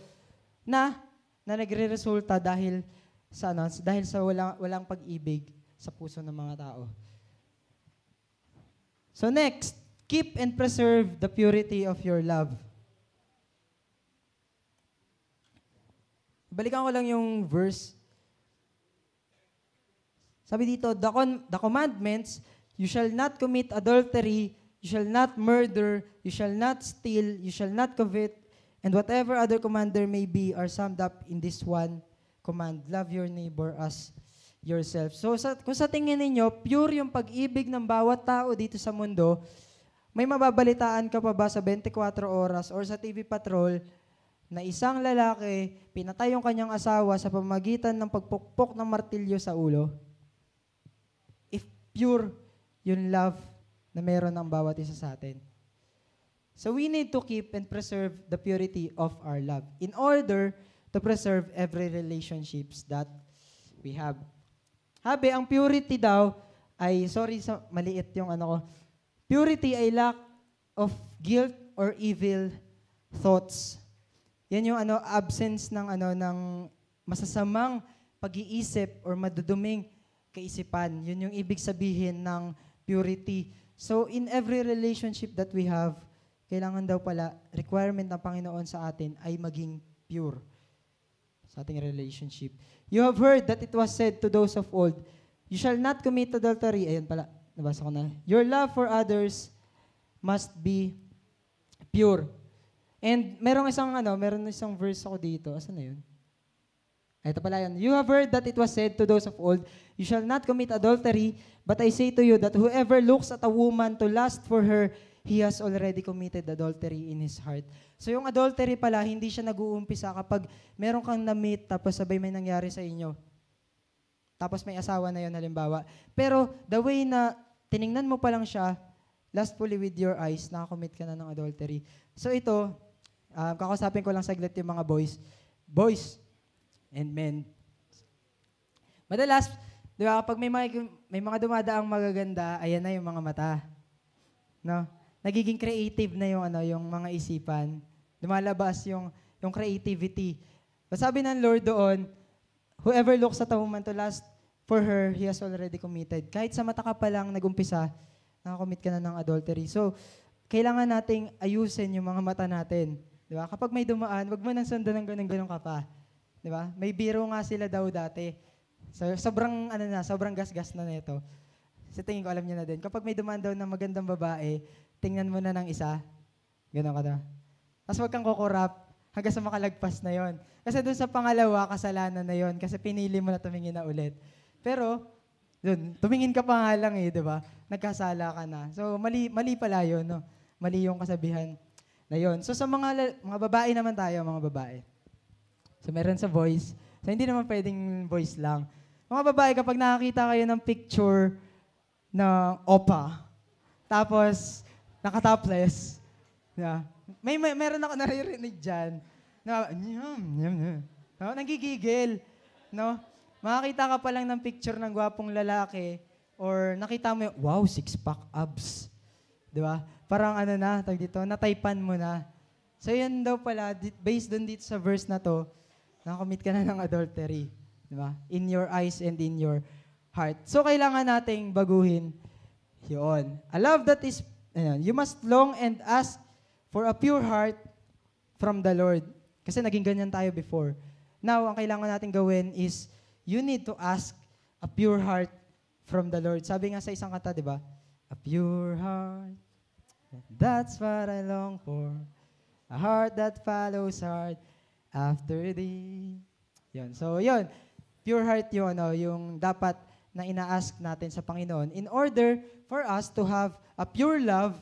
na na nagre-resulta dahil sa ano, dahil sa walang walang pag-ibig sa puso ng mga tao. So next, keep and preserve the purity of your love. Balikan ko lang yung verse. Sabi dito, the, con- the commandments, you shall not commit adultery, you shall not murder, you shall not steal, you shall not covet, and whatever other command there may be are summed up in this one command, love your neighbor as yourself. So sa, kung sa tingin ninyo, pure yung pag-ibig ng bawat tao dito sa mundo, may mababalitaan ka pa ba sa 24 oras or sa TV Patrol na isang lalaki pinatay yung kanyang asawa sa pamagitan ng pagpukpok ng martilyo sa ulo? If pure yung love na meron ng bawat isa sa atin. So we need to keep and preserve the purity of our love in order to preserve every relationships that we have. Habi, ang purity daw ay, sorry, sa, maliit yung ano ko, Purity ay lack of guilt or evil thoughts. Yan yung ano absence ng ano ng masasamang pag-iisip or maduduming kaisipan. Yun yung ibig sabihin ng purity. So in every relationship that we have, kailangan daw pala requirement ng Panginoon sa atin ay maging pure sa ating relationship. You have heard that it was said to those of old, you shall not commit adultery. Ayan pala, nabasa ko na. Your love for others must be pure. And merong isang ano, meron isang verse ako dito. Asan na yun? Ay, Ito pala yun. You have heard that it was said to those of old, You shall not commit adultery, but I say to you that whoever looks at a woman to lust for her, he has already committed adultery in his heart. So yung adultery pala, hindi siya nag-uumpisa kapag meron kang na-meet tapos sabay may nangyari sa inyo. Tapos may asawa na yun halimbawa. Pero the way na tiningnan mo pa lang siya, lustfully with your eyes, nakakommit ka na ng adultery. So ito, uh, kakasapin ko lang saglit yung mga boys. Boys and men. Madalas, di ba, kapag may mga, may mga dumadaang magaganda, ayan na yung mga mata. No? Nagiging creative na yung, ano, yung mga isipan. Lumalabas yung, yung creativity. Sabi ng Lord doon, whoever looks at a woman to lust for her, he has already committed. Kahit sa mata ka pa lang nagumpisa, nakakommit ka na ng adultery. So, kailangan nating ayusin yung mga mata natin. Di ba? Kapag may dumaan, wag mo nang sundan ng ganun-ganun ka pa. Di ba? May biro nga sila daw dati. So, sobrang, ano na, sobrang gas-gas na nito. Sa tingin ko, alam niyo na din. Kapag may dumaan daw ng magandang babae, tingnan mo na ng isa. Ganun ka na. Tapos wag kang kukurap hanggang sa makalagpas na yon. Kasi doon sa pangalawa, kasalanan na yon kasi pinili mo na tumingin na ulit. Pero, doon, tumingin ka pa nga lang eh, di ba? Nagkasala ka na. So, mali, mali pala yun, no? Mali yung kasabihan na yon. So, sa mga, mga babae naman tayo, mga babae. So, meron sa voice. So, hindi naman pwedeng voice lang. Mga babae, kapag nakakita kayo ng picture ng opa, tapos nakatopless, yeah, may, may meron ako naririnig dyan na, yum, yum, yum. No, nagigigil. No? Makakita ka pa lang ng picture ng gwapong lalaki or nakita mo wow, six-pack abs. Di ba? Parang ano na, tag dito, nataypan mo na. So yan daw pala, based dun dito sa verse na to, nakakommit ka na ng adultery. Di ba? In your eyes and in your heart. So kailangan nating baguhin yun. A love that is, ayan, you must long and ask for a pure heart from the Lord. Kasi naging ganyan tayo before. Now, ang kailangan natin gawin is, you need to ask a pure heart from the Lord. Sabi nga sa isang kanta, di ba? A pure heart, that's what I long for. A heart that follows hard after thee. Yun. So, yun. Pure heart yun, ano, yung dapat na ina-ask natin sa Panginoon in order for us to have a pure love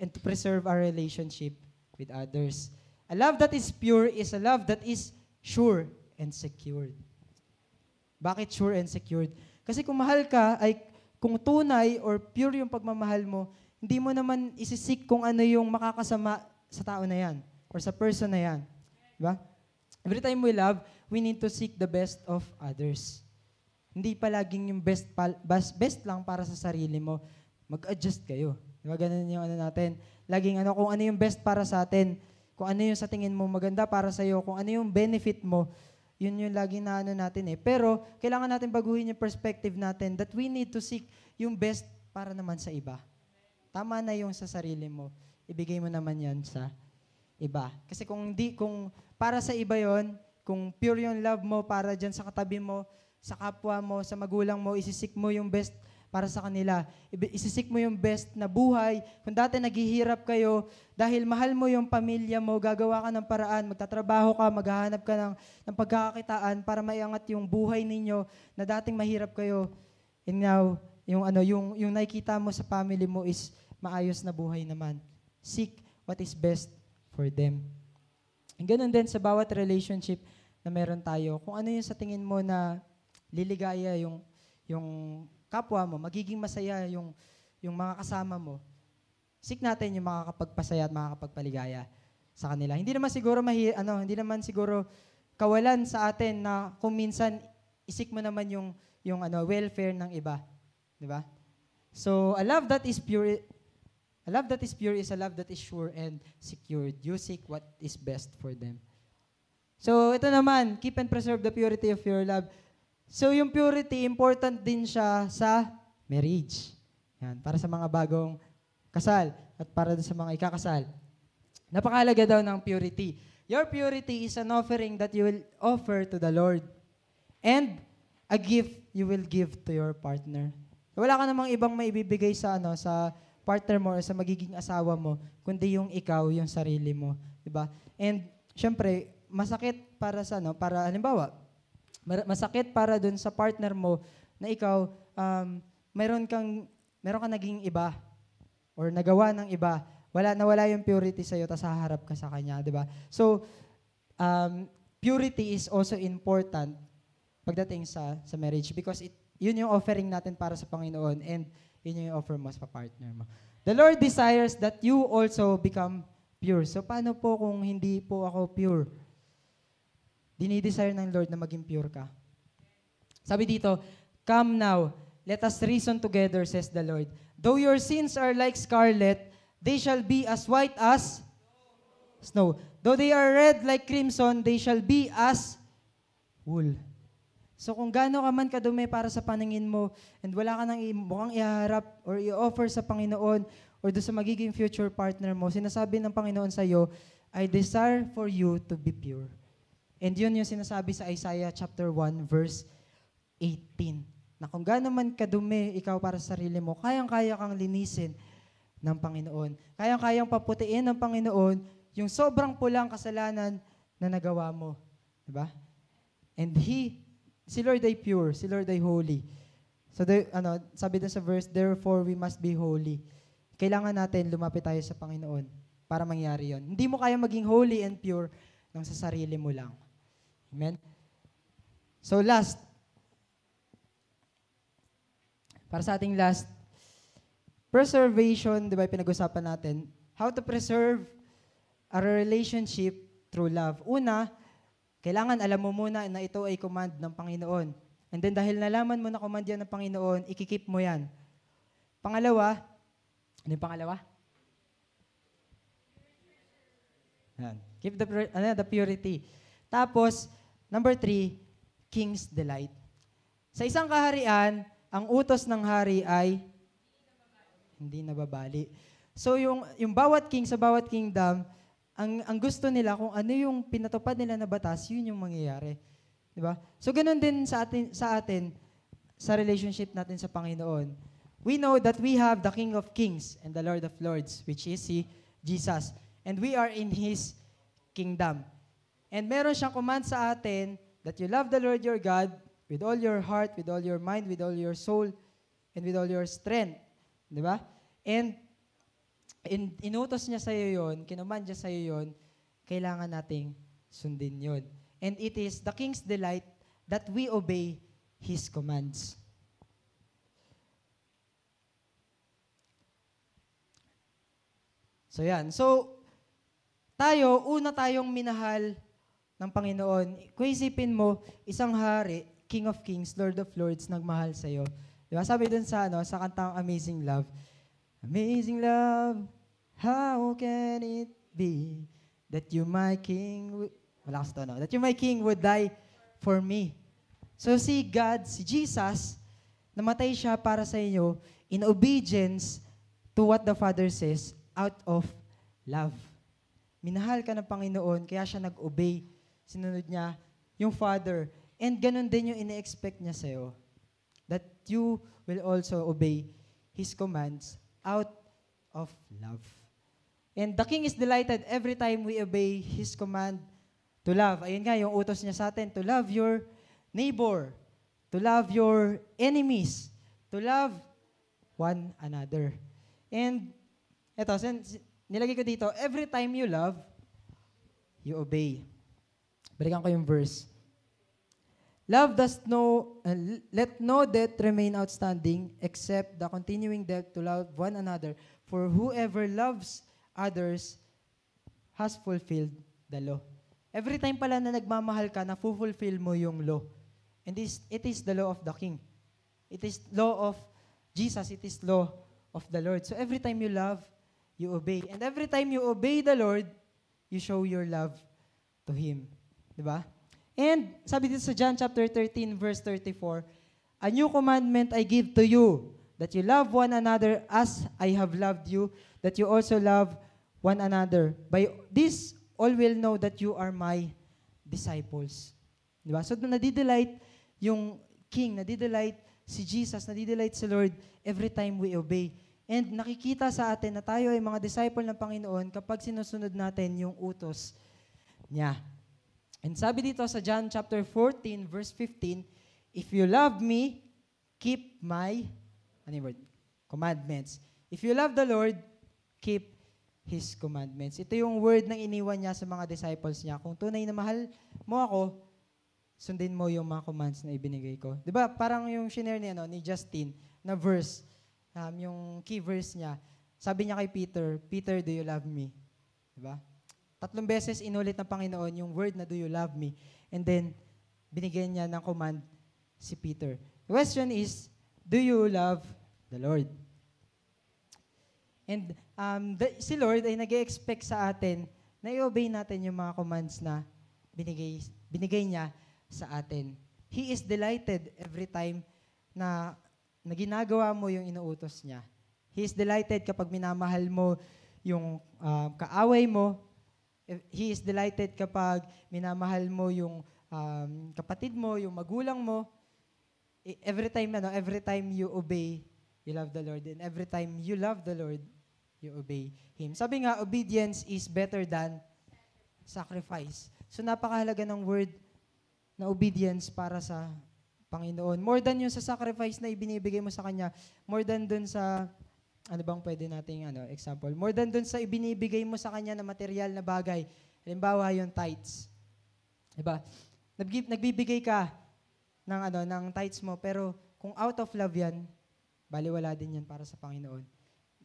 and to preserve our relationship with others. A love that is pure is a love that is sure and secured. Bakit sure and secured? Kasi kung mahal ka, ay kung tunay or pure yung pagmamahal mo, hindi mo naman isisik kung ano yung makakasama sa tao na yan or sa person na yan. Diba? Every time we love, we need to seek the best of others. Hindi palaging yung best, pal- best lang para sa sarili mo. Mag-adjust kayo. Diba? Ganun yung ano natin. Laging ano, kung ano yung best para sa atin, kung ano yung sa tingin mo maganda para sa iyo, kung ano yung benefit mo, yun yung lagi na ano natin eh. Pero, kailangan natin baguhin yung perspective natin that we need to seek yung best para naman sa iba. Tama na yung sa sarili mo. Ibigay mo naman yan sa iba. Kasi kung di, kung para sa iba yon, kung pure yung love mo para dyan sa katabi mo, sa kapwa mo, sa magulang mo, isisik mo yung best para sa kanila. Isisik mo yung best na buhay. Kung dati naghihirap kayo, dahil mahal mo yung pamilya mo, gagawa ka ng paraan, magtatrabaho ka, maghahanap ka ng, ng pagkakakitaan para maiangat yung buhay ninyo na dating mahirap kayo. And now, yung ano, yung yung nakikita mo sa family mo is maayos na buhay naman. Seek what is best for them. And ganun din sa bawat relationship na meron tayo. Kung ano yung sa tingin mo na liligaya yung yung kapwa mo, magiging masaya yung yung mga kasama mo. Seek natin yung makakapagpasaya at makakapagpaligaya sa kanila. Hindi naman siguro mahi, ano, hindi naman siguro kawalan sa atin na kung minsan isik mo naman yung yung ano welfare ng iba, 'di ba? So, a love that is pure a love that is pure is a love that is sure and secured. You seek what is best for them. So, ito naman, keep and preserve the purity of your love. So, yung purity, important din siya sa marriage. Yan, para sa mga bagong kasal at para sa mga ikakasal. Napakalaga daw ng purity. Your purity is an offering that you will offer to the Lord. And a gift you will give to your partner. Wala ka namang ibang maibibigay sa ano sa partner mo or sa magiging asawa mo, kundi yung ikaw, yung sarili mo, 'di ba? And syempre, masakit para sa ano, para halimbawa, masakit para dun sa partner mo na ikaw um, meron kang meron kang naging iba or nagawa ng iba. Wala nawala yung purity sa iyo tapos haharap ka sa kanya, 'di ba? So um, purity is also important pagdating sa sa marriage because it yun yung offering natin para sa Panginoon and yun yung offer mo sa partner mo. The Lord desires that you also become pure. So paano po kung hindi po ako pure? Dinidesire ng Lord na maging pure ka. Sabi dito, Come now, let us reason together, says the Lord. Though your sins are like scarlet, they shall be as white as snow. Though they are red like crimson, they shall be as wool. So kung gaano ka man kadumi para sa paningin mo and wala ka nang mukhang iharap or i-offer sa Panginoon or doon sa magiging future partner mo, sinasabi ng Panginoon sa iyo, I desire for you to be pure. And yun yung sinasabi sa Isaiah chapter 1 verse 18. Na kung gaano man kadumi ikaw para sa sarili mo, kayang-kaya kang linisin ng Panginoon. Kayang-kayang paputiin ng Panginoon yung sobrang pulang kasalanan na nagawa mo. Diba? And He, si Lord ay pure, si Lord ay holy. So, there, ano, sabi doon sa verse, therefore we must be holy. Kailangan natin lumapit tayo sa Panginoon para mangyari yon. Hindi mo kaya maging holy and pure nang sa sarili mo lang. Amen? So last, para sa ating last, preservation, di ba pinag-usapan natin, how to preserve a relationship through love. Una, kailangan alam mo muna na ito ay command ng Panginoon. And then dahil nalaman mo na command yan ng Panginoon, ikikip mo yan. Pangalawa, ano yung pangalawa? Yan. Keep the, ano, the purity. Tapos, number three, king's delight. Sa isang kaharian, ang utos ng hari ay hindi nababali. So yung yung bawat king sa bawat kingdom, ang ang gusto nila kung ano yung pinatupad nila na batas, yun yung mangyayari. 'Di ba? So ganun din sa atin sa atin sa relationship natin sa Panginoon. We know that we have the King of Kings and the Lord of Lords, which is si Jesus. And we are in His kingdom. And meron siyang command sa atin that you love the Lord your God with all your heart, with all your mind, with all your soul, and with all your strength. Di ba? And in, inutos niya sa iyo yun, kinuman niya sa iyo yun, kailangan nating sundin yun. And it is the King's delight that we obey His commands. So yan. So, tayo, una tayong minahal ng Panginoon. Kung isipin mo, isang hari, King of Kings, Lord of Lords, nagmahal sa'yo. Di ba? Sabi dun sa, ano, sa kantang Amazing Love, Amazing love, how can it be that you, my King, malakas to, no? That you, my King, would die for me. So si God, si Jesus, namatay siya para sa inyo in obedience to what the Father says out of love. Minahal ka ng Panginoon, kaya siya nag-obey. Sinunod niya yung Father. And ganun din yung ine-expect niya sa'yo. That you will also obey His commands out of love. And the King is delighted every time we obey His command to love. Ayun nga, yung utos niya sa atin, to love your neighbor, to love your enemies, to love one another. And eto, sin- si- nilagay ko dito, every time you love, you obey. Balikan ko yung verse. Love does no, uh, let no debt remain outstanding except the continuing debt to love one another. For whoever loves others has fulfilled the law. Every time pala na nagmamahal ka, na fulfill mo yung law. And this, it is the law of the King. It is law of Jesus. It is law of the Lord. So every time you love, you obey. And every time you obey the Lord, you show your love to Him. Di ba? And sabi dito sa John chapter 13 verse 34, A new commandment I give to you, that you love one another as I have loved you, that you also love one another. By this, all will know that you are my disciples. Di ba? So nadidelight yung King, nadidelight si Jesus, nadidelight si Lord every time we obey. And nakikita sa atin na tayo ay mga disciple ng Panginoon kapag sinusunod natin yung utos niya. And sabi dito sa John chapter 14 verse 15, If you love me, keep my ano word? commandments. If you love the Lord, keep His commandments. Ito yung word na iniwan niya sa mga disciples niya. Kung tunay na mahal mo ako, sundin mo yung mga commands na ibinigay ko. 'Di ba? Parang yung shinare ni ano ni Justin na verse, um, yung key verse niya. Sabi niya kay Peter, Peter, do you love me? 'Di ba? Tatlong beses inulit ng Panginoon yung word na do you love me? And then binigyan niya ng command si Peter. The question is, do you love the Lord? And um, the- si Lord ay nag expect sa atin na i-obey natin yung mga commands na binigay, binigay niya sa atin. He is delighted every time na, na ginagawa mo yung inuutos niya. He is delighted kapag minamahal mo yung um, kaaway mo. He is delighted kapag minamahal mo yung um, kapatid mo, yung magulang mo. E- Every time, ano, every time you obey, you love the Lord. And every time you love the Lord, you obey Him. Sabi nga, obedience is better than sacrifice. So napakahalaga ng word na obedience para sa Panginoon. More than yung sa sacrifice na ibinibigay mo sa Kanya, more than dun sa, ano bang pwede nating ano, example, more than dun sa ibinibigay mo sa Kanya na material na bagay. Halimbawa, yung tithes. Diba? Nagbi- Nagbibigay ka ng, ano, ng tithes mo, pero kung out of love yan, baliwala din yan para sa Panginoon.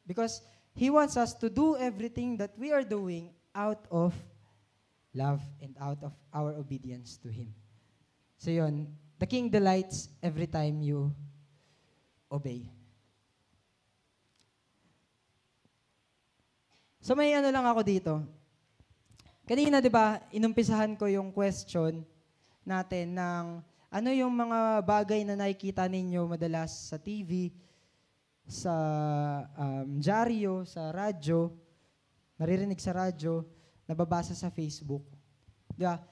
Because He wants us to do everything that we are doing out of love and out of our obedience to Him. So yun, the King delights every time you obey. So may ano lang ako dito. Kanina, di ba, inumpisahan ko yung question natin ng ano yung mga bagay na nakikita ninyo madalas sa TV, sa um, dyaryo, sa radyo, naririnig sa radyo, nababasa sa Facebook. Di ba?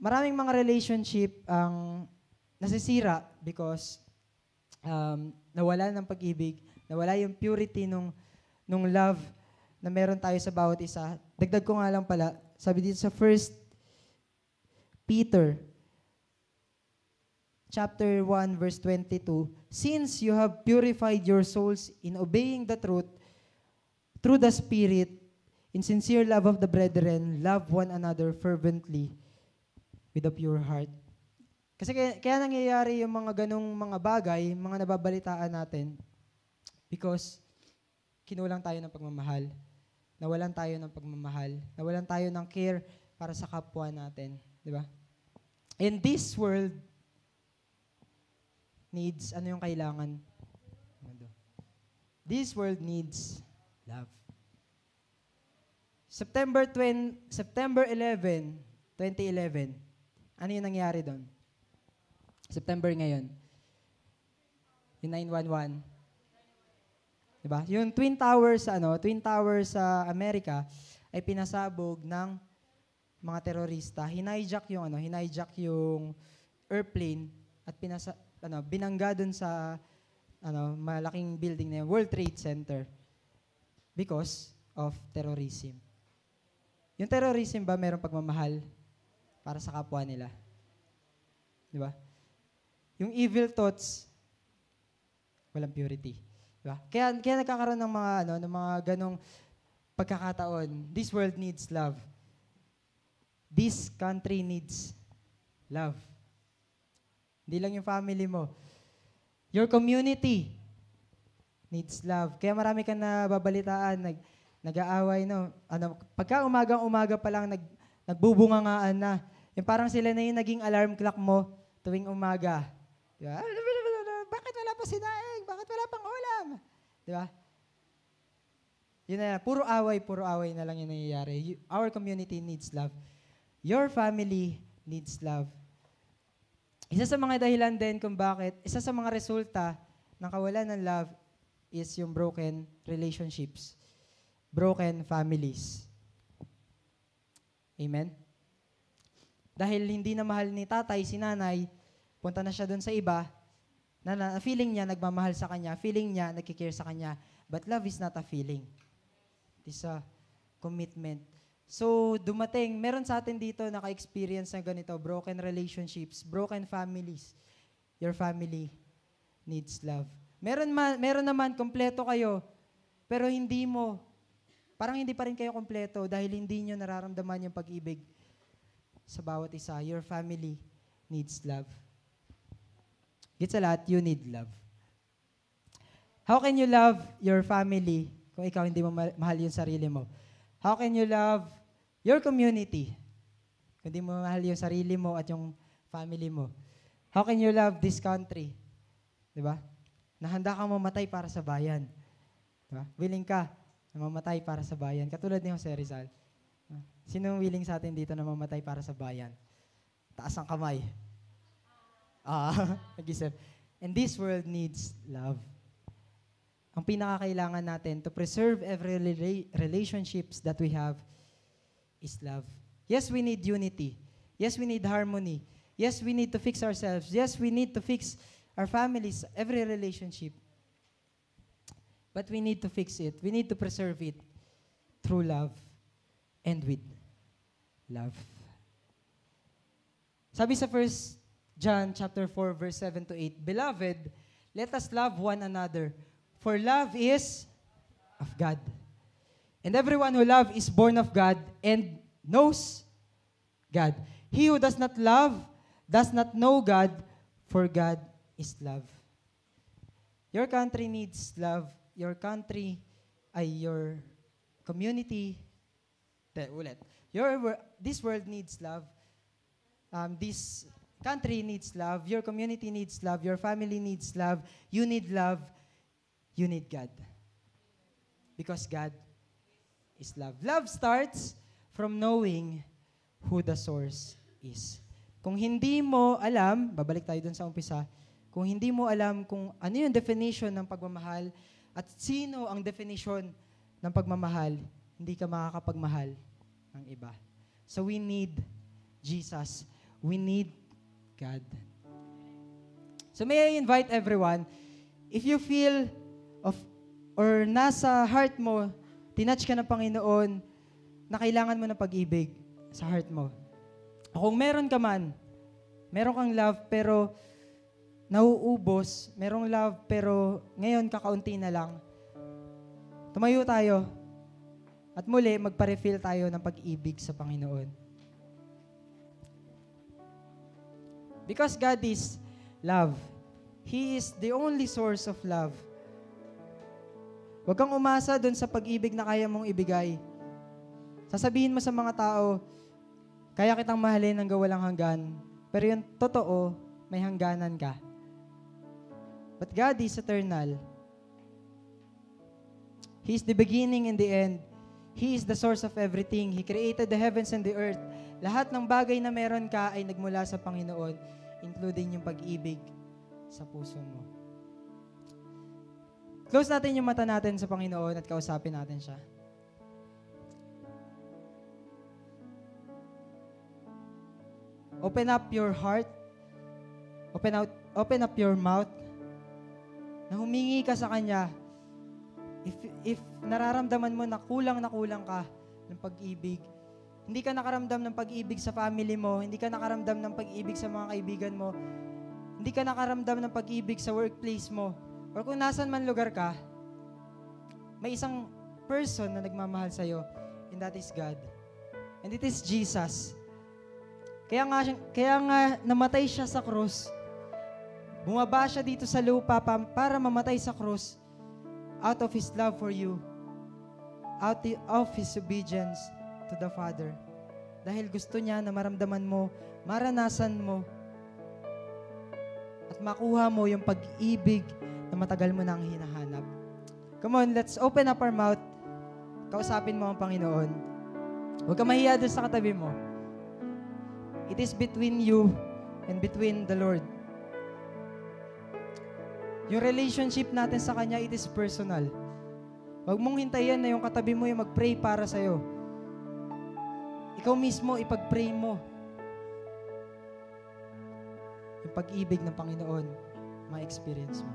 Maraming mga relationship ang nasisira because um, nawala ng pag-ibig, nawala yung purity nung, nung love na meron tayo sa bawat isa. Dagdag ko nga lang pala, sabi dito sa first Peter chapter 1 verse 22, since you have purified your souls in obeying the truth through the Spirit, in sincere love of the brethren, love one another fervently with a pure heart. Kasi kaya, kaya nangyayari yung mga ganong mga bagay, mga nababalitaan natin, because kinulang tayo ng pagmamahal. Nawalan tayo ng pagmamahal. Nawalan tayo ng care para sa kapwa natin. Di ba? In this world, needs, ano yung kailangan? This world needs love. September 20, September 11, 2011, ano yung nangyari doon? September ngayon. Yung 911. Diba? Yung Twin Towers, ano, Twin Towers sa Amerika ay pinasabog ng mga terorista. Hinijack yung ano, hinijack yung airplane at pinasa ano, binangga dun sa ano, malaking building na yun, World Trade Center because of terrorism. Yung terrorism ba mayroong pagmamahal para sa kapwa nila? Di ba? Yung evil thoughts, walang purity. Di ba? Kaya, kaya nagkakaroon ng mga, ano, ng mga ganong pagkakataon. This world needs love. This country needs love. Hindi lang yung family mo. Your community needs love. Kaya marami kang nababalitaan, nag, nag-aaway, no? Ano, pagka umagang-umaga pa lang, nag, nagbubungangaan na. Yung parang sila na yung naging alarm clock mo tuwing umaga. Di ba? Bakit wala pa pang ulam? Di ba? Yun na. Puro away, puro away na lang yung nangyayari. You- Our community needs love. Your family needs love. Isa sa mga dahilan din kung bakit, isa sa mga resulta ng kawalan ng love is yung broken relationships. Broken families. Amen? Dahil hindi na mahal ni tatay, si nanay, punta na siya doon sa iba, na, na feeling niya nagmamahal sa kanya, feeling niya nagkikare sa kanya. But love is not a feeling. It is a commitment. So, dumating, meron sa atin dito naka-experience ng ganito, broken relationships, broken families. Your family needs love. Meron, man, meron naman, kompleto kayo, pero hindi mo, parang hindi pa rin kayo kompleto dahil hindi nyo nararamdaman yung pag-ibig sa bawat isa. Your family needs love. Gets a lot, you need love. How can you love your family kung ikaw hindi mo ma- mahal yung sarili mo? How can you love your community kung hindi mo mahal yung sarili mo at yung family mo? How can you love this country? Di ba? Na handa kang mamatay para sa bayan. Di ba? Willing ka na mamatay para sa bayan. Katulad ni Jose Rizal. Sino willing sa atin dito na mamatay para sa bayan? Taas ang kamay. Ah, nag-isip. And this world needs love. Ang pinakakailangan natin to preserve every rela- relationships that we have is love. Yes, we need unity. Yes, we need harmony. Yes, we need to fix ourselves. Yes, we need to fix our families, every relationship. But we need to fix it. We need to preserve it through love and with love. Sabi sa 1 John chapter 4 verse 7 to 8, Beloved, let us love one another, for love is of God. And everyone who loves is born of God and knows God. He who does not love does not know God, for God is love. Your country needs love. Your country ay your community. Te, ulit. Your, this world needs love. Um, this country needs love. Your community needs love. Your family needs love. You need love. You need God. Because God is love. Love starts from knowing who the source is. Kung hindi mo alam, babalik tayo dun sa umpisa, kung hindi mo alam kung ano yung definition ng pagmamahal at sino ang definition ng pagmamahal, hindi ka makakapagmahal ng iba. So we need Jesus. We need God. So may I invite everyone, if you feel of or nasa heart mo, tinatch ka ng Panginoon, na kailangan mo ng pag-ibig sa heart mo. O kung meron ka man, meron kang love pero nauubos, merong love pero ngayon kakaunti na lang. Tumayo tayo at muli magpa-refill tayo ng pag-ibig sa Panginoon. Because God is love. He is the only source of love. Huwag kang umasa doon sa pag-ibig na kaya mong ibigay. Sasabihin mo sa mga tao, kaya kitang mahalin hanggang walang hanggan. Pero yung totoo, may hangganan ka. But God is eternal. He is the beginning and the end. He is the source of everything. He created the heavens and the earth. Lahat ng bagay na meron ka ay nagmula sa Panginoon, including yung pag-ibig sa puso mo. Close natin yung mata natin sa Panginoon at kausapin natin siya. Open up your heart. Open out open up your mouth. Na humingi ka sa kanya. If if nararamdaman mo na kulang na kulang ka ng pag-ibig, hindi ka nakaramdam ng pag-ibig sa family mo, hindi ka nakaramdam ng pag-ibig sa mga kaibigan mo, hindi ka nakaramdam ng pag-ibig sa workplace mo, or kung nasan man lugar ka, may isang person na nagmamahal sa'yo, and that is God. And it is Jesus. Kaya nga, kaya nga namatay siya sa krus. Bumaba siya dito sa lupa pa- para mamatay sa krus out of His love for you, out of His obedience to the Father. Dahil gusto niya na maramdaman mo, maranasan mo, at makuha mo yung pag-ibig na matagal mo nang hinahanap. Come on, let's open up our mouth. Kausapin mo ang Panginoon. Huwag ka mahiya doon sa katabi mo. It is between you and between the Lord. Yung relationship natin sa Kanya, it is personal. Huwag mong hintayin na yung katabi mo yung mag-pray para sa'yo. Ikaw mismo, ipag-pray mo. Yung pag-ibig ng Panginoon, ma-experience mo.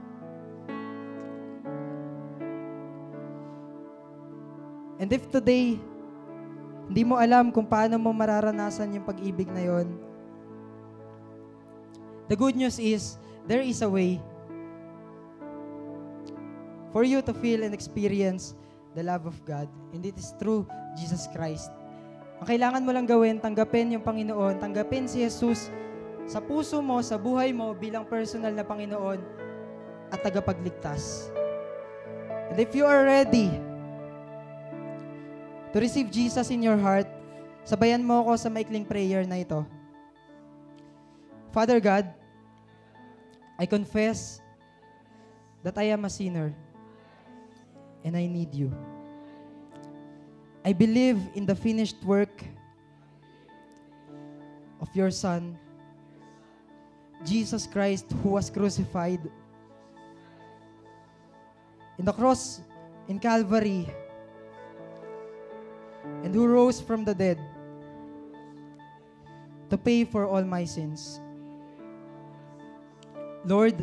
And if today, hindi mo alam kung paano mo mararanasan yung pag-ibig na yon, the good news is, there is a way for you to feel and experience the love of God. And it is through Jesus Christ. Ang kailangan mo lang gawin, tanggapin yung Panginoon, tanggapin si Jesus sa puso mo, sa buhay mo bilang personal na Panginoon at tagapagligtas. And if you are ready to receive Jesus in your heart, sabayan mo ako sa maikling prayer na ito. Father God, I confess that I am a sinner and I need you. I believe in the finished work of your Son, Jesus Christ who was crucified in the cross in Calvary and who rose from the dead to pay for all my sins. Lord,